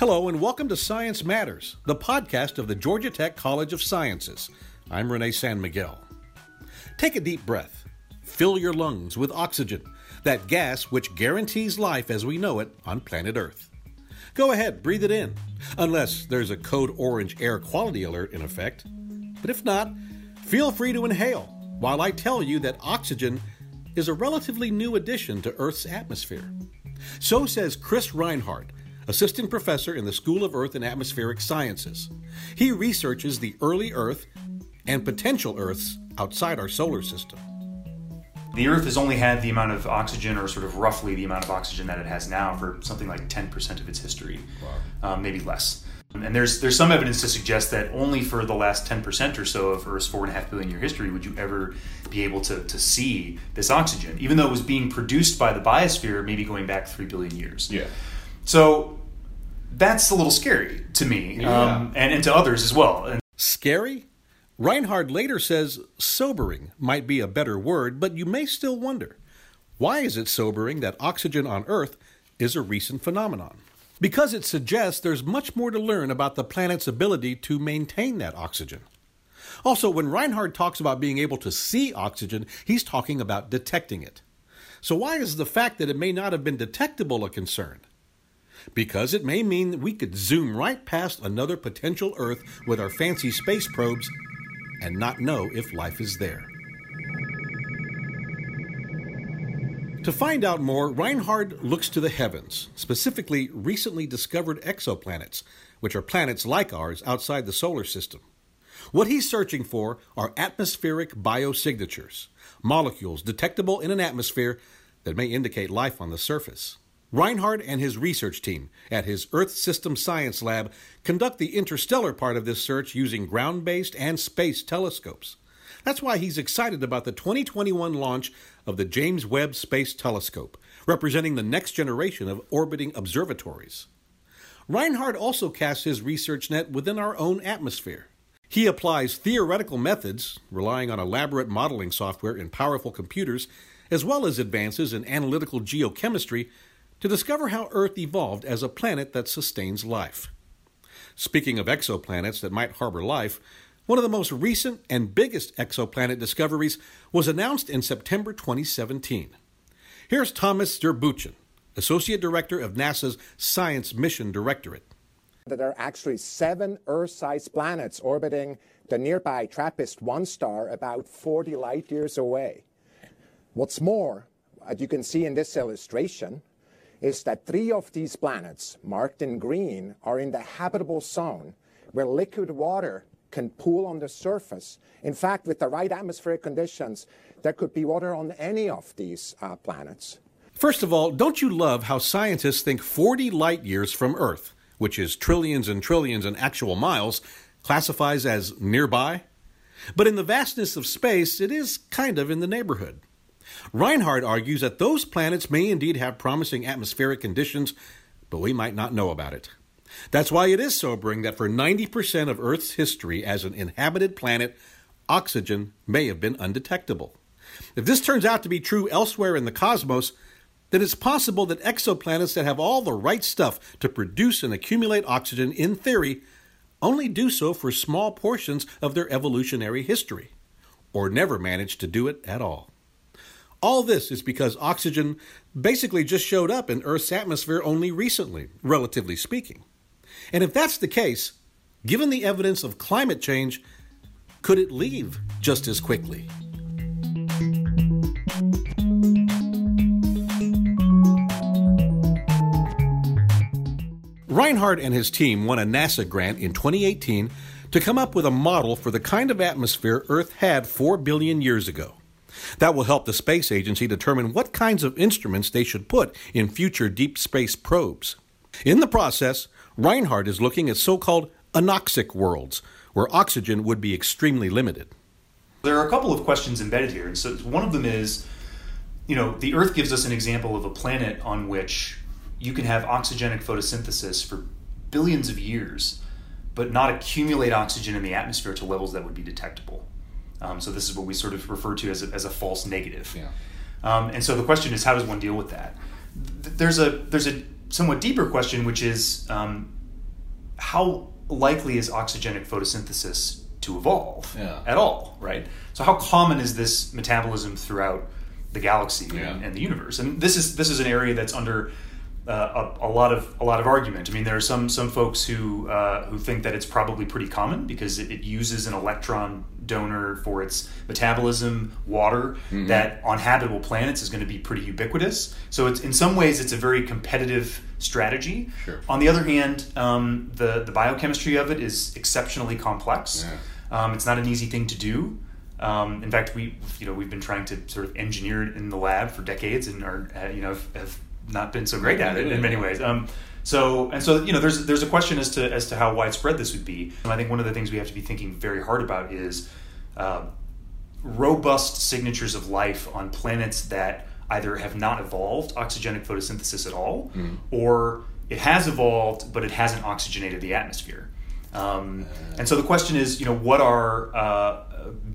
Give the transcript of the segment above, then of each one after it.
Hello, and welcome to Science Matters, the podcast of the Georgia Tech College of Sciences. I'm Renay San Miguel. Take a deep breath. Fill your lungs with oxygen, that gas which guarantees life as we know it on planet Earth. Go ahead, breathe it in, unless there's a code orange air quality alert in effect. But if not, feel free to inhale while I tell you that oxygen is a relatively new addition to Earth's atmosphere. So says Chris Reinhard, assistant professor in the School of Earth and Atmospheric Sciences. He researches the early Earth and potential Earths outside our solar system. The Earth has only had the amount of oxygen, or sort of roughly the amount of oxygen that it has now, for something like 10% of its history, wow. um, maybe less. And there's there's some evidence to suggest that only for the last 10% or so of Earth's four and a half billion year history would you ever be able to, to see this oxygen, even though it was being produced by the biosphere maybe going back three billion years. Yeah. So that's a little scary to me yeah. um, and, and to others as well. And scary? Reinhard later says sobering might be a better word, but you may still wonder why is it sobering that oxygen on Earth is a recent phenomenon? Because it suggests there's much more to learn about the planet's ability to maintain that oxygen. Also, when Reinhard talks about being able to see oxygen, he's talking about detecting it. So, why is the fact that it may not have been detectable a concern? Because it may mean that we could zoom right past another potential Earth with our fancy space probes and not know if life is there. To find out more, Reinhard looks to the heavens, specifically recently discovered exoplanets, which are planets like ours outside the solar system. What he's searching for are atmospheric biosignatures, molecules detectable in an atmosphere that may indicate life on the surface. Reinhard and his research team at his Earth System Science Lab conduct the interstellar part of this search using ground based and space telescopes. That's why he's excited about the 2021 launch of the James Webb Space Telescope, representing the next generation of orbiting observatories. Reinhard also casts his research net within our own atmosphere. He applies theoretical methods, relying on elaborate modeling software and powerful computers, as well as advances in analytical geochemistry to discover how Earth evolved as a planet that sustains life. Speaking of exoplanets that might harbor life, one of the most recent and biggest exoplanet discoveries was announced in September 2017. Here's Thomas Zurbuchen, Associate Director of NASA's Science Mission Directorate. There are actually seven Earth sized planets orbiting the nearby TRAPPIST 1 star about 40 light years away. What's more, as you can see in this illustration, is that three of these planets, marked in green, are in the habitable zone where liquid water can pool on the surface. In fact, with the right atmospheric conditions, there could be water on any of these uh, planets. First of all, don't you love how scientists think 40 light years from Earth, which is trillions and trillions in actual miles, classifies as nearby? But in the vastness of space, it is kind of in the neighborhood. Reinhard argues that those planets may indeed have promising atmospheric conditions, but we might not know about it. That's why it is sobering that for 90% of Earth's history as an inhabited planet, oxygen may have been undetectable. If this turns out to be true elsewhere in the cosmos, then it's possible that exoplanets that have all the right stuff to produce and accumulate oxygen, in theory, only do so for small portions of their evolutionary history, or never manage to do it at all. All this is because oxygen basically just showed up in Earth's atmosphere only recently, relatively speaking. And if that's the case, given the evidence of climate change, could it leave just as quickly? Reinhard and his team won a NASA grant in 2018 to come up with a model for the kind of atmosphere Earth had 4 billion years ago. That will help the space agency determine what kinds of instruments they should put in future deep space probes. In the process, Reinhard is looking at so called anoxic worlds, where oxygen would be extremely limited. There are a couple of questions embedded here. And so one of them is you know, the Earth gives us an example of a planet on which you can have oxygenic photosynthesis for billions of years, but not accumulate oxygen in the atmosphere to levels that would be detectable. Um, so this is what we sort of refer to as a, as a false negative. Yeah. Um, and so the question is, how does one deal with that? There's a there's a somewhat deeper question, which is, um, how likely is oxygenic photosynthesis to evolve Yeah. at all, right? So how common is this metabolism throughout the galaxy Yeah. and, and the universe? And this is this is an area that's under uh, a, a lot of a lot of argument. I mean, there are some some folks who uh, who think that it's probably pretty common because it, it uses an electron donor for its metabolism, water, Mm-hmm. that on habitable planets is going to be pretty ubiquitous. So it's in some ways it's a very competitive strategy. Sure. On the other hand, um, the the biochemistry of it is exceptionally complex. Um, it's not an easy thing to do. Um, in fact, we you know we've been trying to sort of engineer it in the lab for decades and are uh, you know have, have not been so great at it in many ways. Um, so and so you know there's there's a question as to as to how widespread this would be. And I think one of the things we have to be thinking very hard about is uh, robust signatures of life on planets that either have not evolved oxygenic photosynthesis at all, or it has evolved but it hasn't oxygenated the atmosphere. Um, and so the question is, you know, what are uh,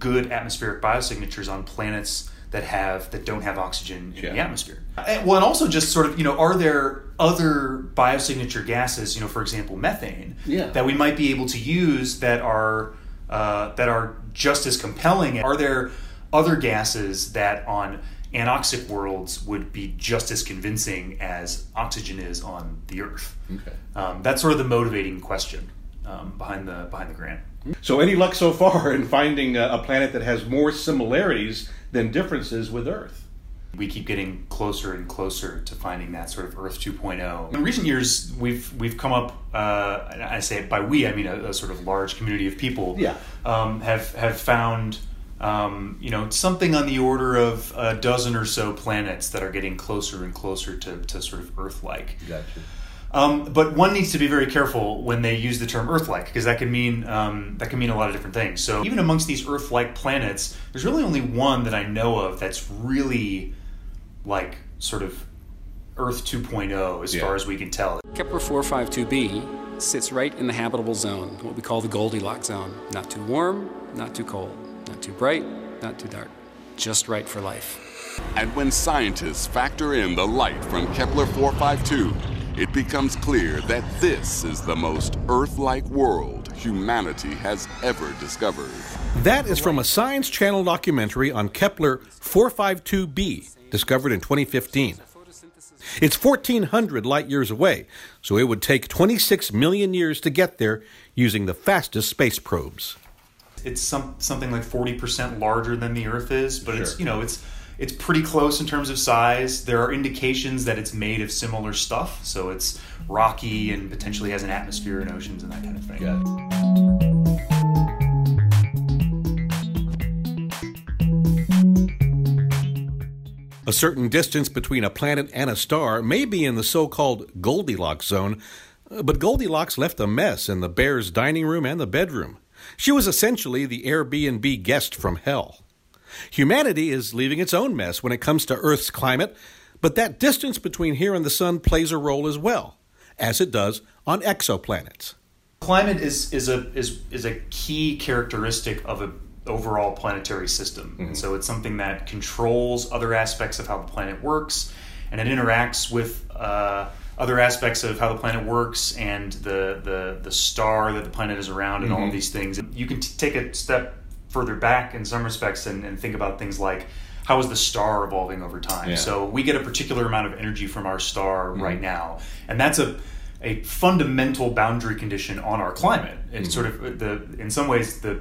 good atmospheric biosignatures on planets that have that don't have oxygen in the atmosphere? And, well, and also just sort of, you know, are there other biosignature gases, you know, for example, methane, Yeah. that we might be able to use that are uh, that are just as compelling? Are there other gases that on anoxic worlds would be just as convincing as oxygen is on the Earth? Okay. Um, that's sort of the motivating question um, behind the behind the grant. So, any luck so far in finding a, a planet that has more similarities than differences with Earth? We keep getting closer and closer to finding that sort of Earth 2.0. In recent years, we've we've come up. Uh, I say by we, I mean a, a sort of large community of people. Yeah. Um, have have found. Um, you know, something on the order of a dozen or so planets that are getting closer and closer to, to sort of Earth-like. Gotcha. Um, but one needs to be very careful when they use the term Earth-like because that can mean um, that can mean a lot of different things. So even amongst these Earth-like planets, there's really only one that I know of that's really like sort of Earth 2.0 as Yeah. far as we can tell. Kepler 452b sits right in the habitable zone, what we call the Goldilocks zone. Not too warm, not too cold, not too bright, not too dark. Just right for life. And when scientists factor in the light from Kepler 452, it becomes clear that this is the most Earth like world humanity has ever discovered. That is from a Science Channel documentary on Kepler 452b, discovered in 2015. It's 1,400 light years away, so it would take 26 million years to get there using the fastest space probes. It's some something like 40% larger than the Earth is, but it's you know it's it's pretty close in terms of size. There are indications that it's made of similar stuff, so it's rocky and potentially has an atmosphere and oceans and that kind of thing. A certain distance between a planet and a star may be in the so called Goldilocks zone, uh, but Goldilocks left a mess in the bear's dining room and the bedroom. She was essentially the Airbnb guest from hell. Humanity is leaving its own mess when it comes to Earth's climate, but that distance between here and the sun plays a role as well, as it does on exoplanets. climate is is a is is a key characteristic of a overall planetary system. And mm-hmm. so it's something that controls other aspects of how the planet works and it interacts with uh, other aspects of how the planet works and the the, the star that the planet is around and all of these things. You can t- take a step further back in some respects and, and think about things like how is the star evolving over time? Yeah. so we get a particular amount of energy from our star mm-hmm. right now and that's a a fundamental boundary condition on our climate. It's sort of uh, the in some ways the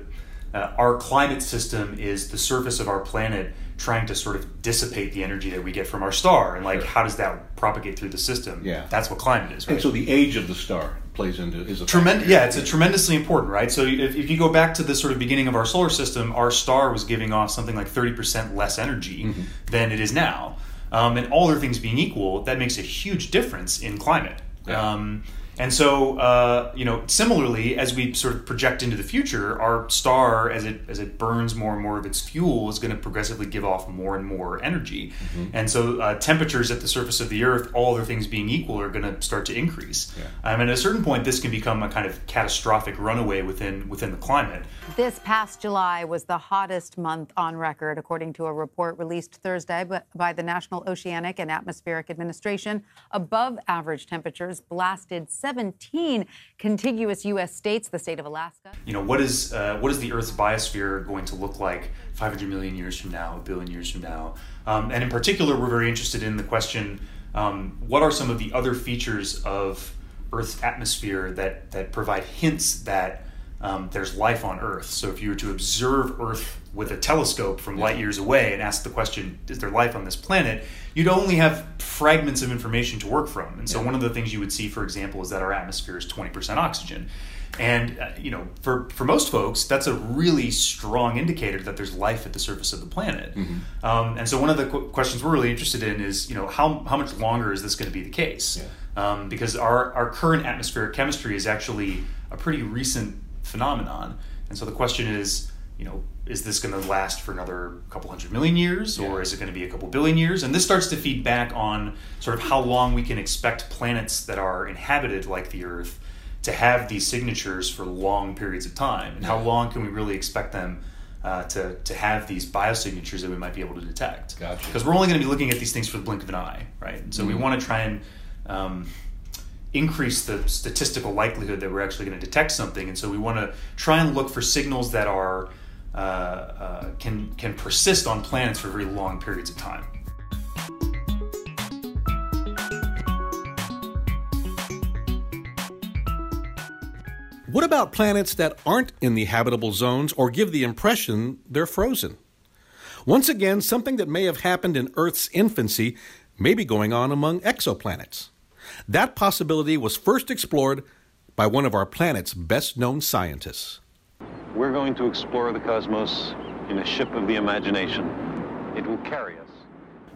uh, our climate system is the surface of our planet trying to sort of dissipate the energy that we get from our star and like Sure. how does that propagate through the system? Yeah. That's what climate is, right? And so the age of the star plays into is a Tremendous, yeah, it's a tremendously important, right? So if, if you go back to the sort of beginning of our solar system, our star was giving off something like thirty percent less energy than it is now, um, and all other things being equal, that makes a huge difference in climate. Yeah. Um, and so, uh, you know, similarly, as we sort of project into the future, our star, as it as it burns more and more of its fuel, is going to progressively give off more and more energy. And so, uh, temperatures at the surface of the Earth, all other things being equal, are going to start to increase. Um, and at a certain point, this can become a kind of catastrophic runaway within within the climate. This past July was the hottest month on record, according to a report released Thursday by the National Oceanic and Atmospheric Administration. Above average temperatures blasted 17 contiguous U.S. states, the state of Alaska. You know, what is uh, what is the Earth's biosphere going to look like 500 million years from now, a billion years from now? Um, and in particular, we're very interested in the question: um, what are some of the other features of Earth's atmosphere that that provide hints that um, there's life on Earth. So if you were to observe Earth with a telescope from light years away and ask the question, is there life on this planet? You'd only have fragments of information to work from. And so yeah. one of the things you would see, for example, is that our atmosphere is 20% oxygen. And uh, you know, for for most folks, that's a really strong indicator that there's life at the surface of the planet. Mm-hmm. Um, and so, one of the qu- questions we're really interested in is, you know, how how much longer is this going to be the case? Yeah. Um, because our our current atmospheric chemistry is actually a pretty recent phenomenon. And so the question is, you know, is this going to last for another couple hundred million years or is it going to be a couple billion years? And this starts to feed back on sort of how long we can expect planets that are inhabited like the Earth to have these signatures for long periods of time. And how long can we really expect them uh, to, to have these biosignatures that we might be able to detect? Gotcha. Because we're only going to be looking at these things for the blink of an eye, right? And so mm-hmm. we want to try and um, increase the statistical likelihood that we're actually going to detect something. And so we want to try and look for signals that are uh, uh, can can persist on planets for very long periods of time. What about planets that aren't in the habitable zones or give the impression they're frozen? Once again, something that may have happened in Earth's infancy may be going on among exoplanets. That possibility was first explored by one of our planet's best known scientists. We're going to explore the cosmos in a ship of the imagination. It will carry us.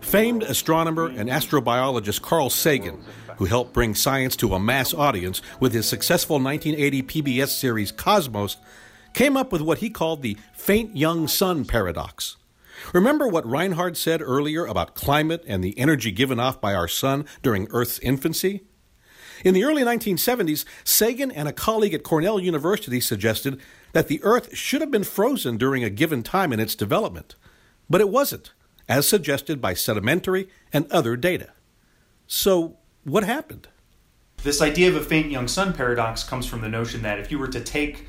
Famed astronomer and astrobiologist Carl Sagan, who helped bring science to a mass audience with his successful 1980 PBS series Cosmos, came up with what he called the faint young sun paradox. Remember what Reinhard said earlier about climate and the energy given off by our sun during Earth's infancy? In the early 1970s, Sagan and a colleague at Cornell University suggested that the Earth should have been frozen during a given time in its development. But it wasn't, as suggested by sedimentary and other data. So, what happened? This idea of a faint young sun paradox comes from the notion that if you were to take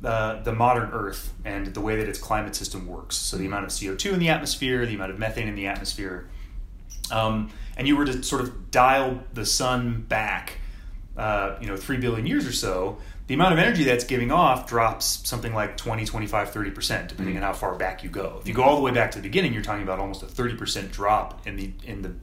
the, the modern Earth and the way that its climate system works. So the amount of CO2 in the atmosphere, the amount of methane in the atmosphere, um, and you were to sort of dial the sun back, uh, you know, three billion years or so, the amount of energy that's giving off drops something like 20, 25, 30%, depending mm-hmm. on how far back you go. If you go all the way back to the beginning, you're talking about almost a 30% drop in the in the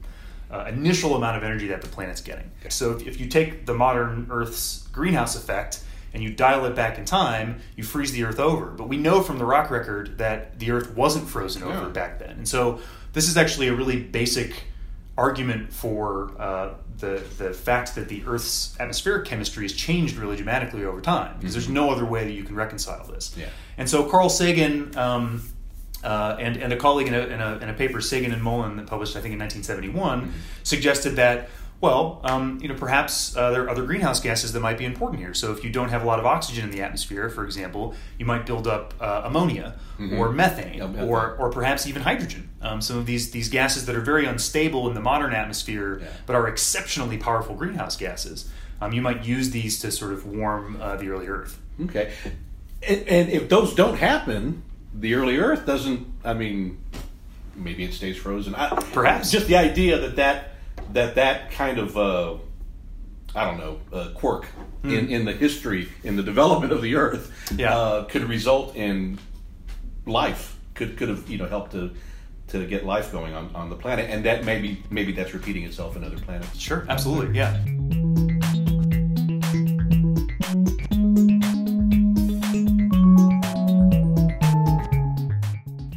uh, initial amount of energy that the planet's getting. Okay. So if, if you take the modern Earth's greenhouse effect and you dial it back in time, you freeze the Earth over. But we know from the rock record that the Earth wasn't frozen over back then. And so this is actually a really basic argument for uh, the the fact that the Earth's atmospheric chemistry has changed really dramatically over time because mm-hmm. there's no other way that you can reconcile this. Yeah. And so Carl Sagan um, uh, and and a colleague in a, in a, in a paper Sagan and Mullen that published I think in 1971 mm-hmm. suggested that well, um, you know, perhaps uh, there are other greenhouse gases that might be important here. So if you don't have a lot of oxygen in the atmosphere, for example, you might build up uh, ammonia mm-hmm. or methane or, or perhaps even hydrogen. Um, some of these these gases that are very unstable in the modern atmosphere, yeah. but are exceptionally powerful greenhouse gases. Um, you might use these to sort of warm uh, the early Earth. Okay, and, and if those don't happen, the early Earth doesn't. I mean, maybe it stays frozen. I, perhaps just the idea that that that that kind of uh, I don't know uh, quirk mm. in in the history in the development of the Earth yeah. uh, could result in life could could have you know helped to to get life going on, on the planet and that maybe maybe that's repeating itself in other planets sure absolutely yeah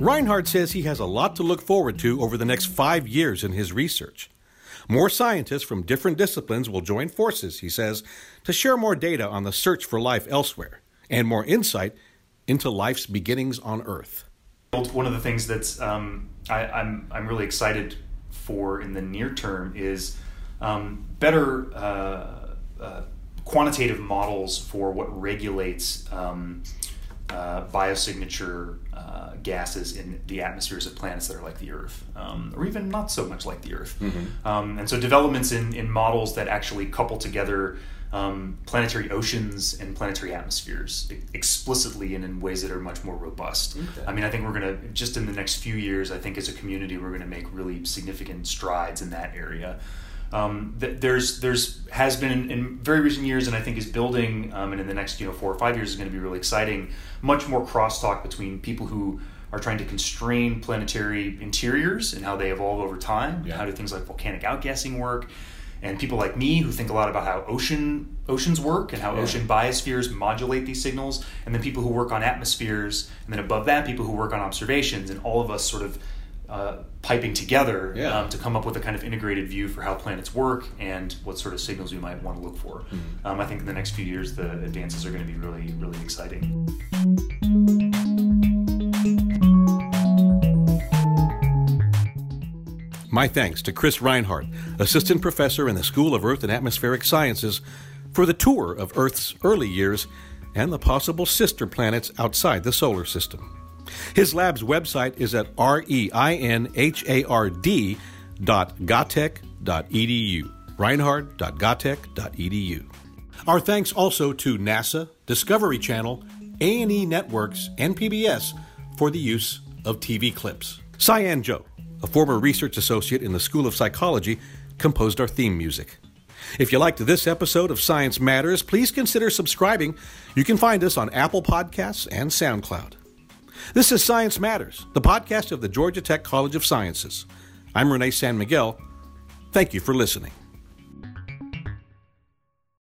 Reinhard says he has a lot to look forward to over the next five years in his research. More scientists from different disciplines will join forces, he says, to share more data on the search for life elsewhere and more insight into life's beginnings on Earth. One of the things that's um, I, am I'm, I'm really excited for in the near term is um, better uh, uh, quantitative models for what regulates um, uh, biosignature uh, gases in the atmospheres of planets that are like the Earth, um, or even not so much like the Earth. Mm-hmm. Um, and so, developments in, in models that actually couple together um, planetary oceans and planetary atmospheres explicitly and in ways that are much more robust. Okay. I mean, I think we're going to, just in the next few years, I think as a community, we're going to make really significant strides in that area. Um, th- there's there's has been in, in, very recent years, and I think is building, um, and in the next you know four or five years is going to be really exciting. Much more crosstalk between people who are trying to constrain planetary interiors and how they evolve over time. Yeah. How do things like volcanic outgassing work? and people like me who think a lot about how ocean oceans work and how yeah. ocean biospheres modulate these signals and then people who work on atmospheres and then above that people who work on observations and all of us sort of uh, piping together yeah. um, to come up with a kind of integrated view for how planets work and what sort of signals we might want to look for. Mm-hmm. Um, I think in the next few years the advances are going to be really really exciting. My thanks to Chris Reinhard, Assistant Professor in the School of Earth and Atmospheric Sciences, for the tour of Earth's early years and the possible sister planets outside the solar system. His lab's website is at r-e-i-n-h-a-r-d dot gatech.edu, reinhard.gatech.edu. Our thanks also to NASA, Discovery Channel, A&E Networks, and PBS for the use of TV clips. Cyan Joe a former research associate in the School of Psychology, composed our theme music. If you liked this episode of Science Matters, please consider subscribing. You can find us on Apple Podcasts and SoundCloud. This is Science Matters, the podcast of the Georgia Tech College of Sciences. I'm Renay San Miguel. Thank you for listening.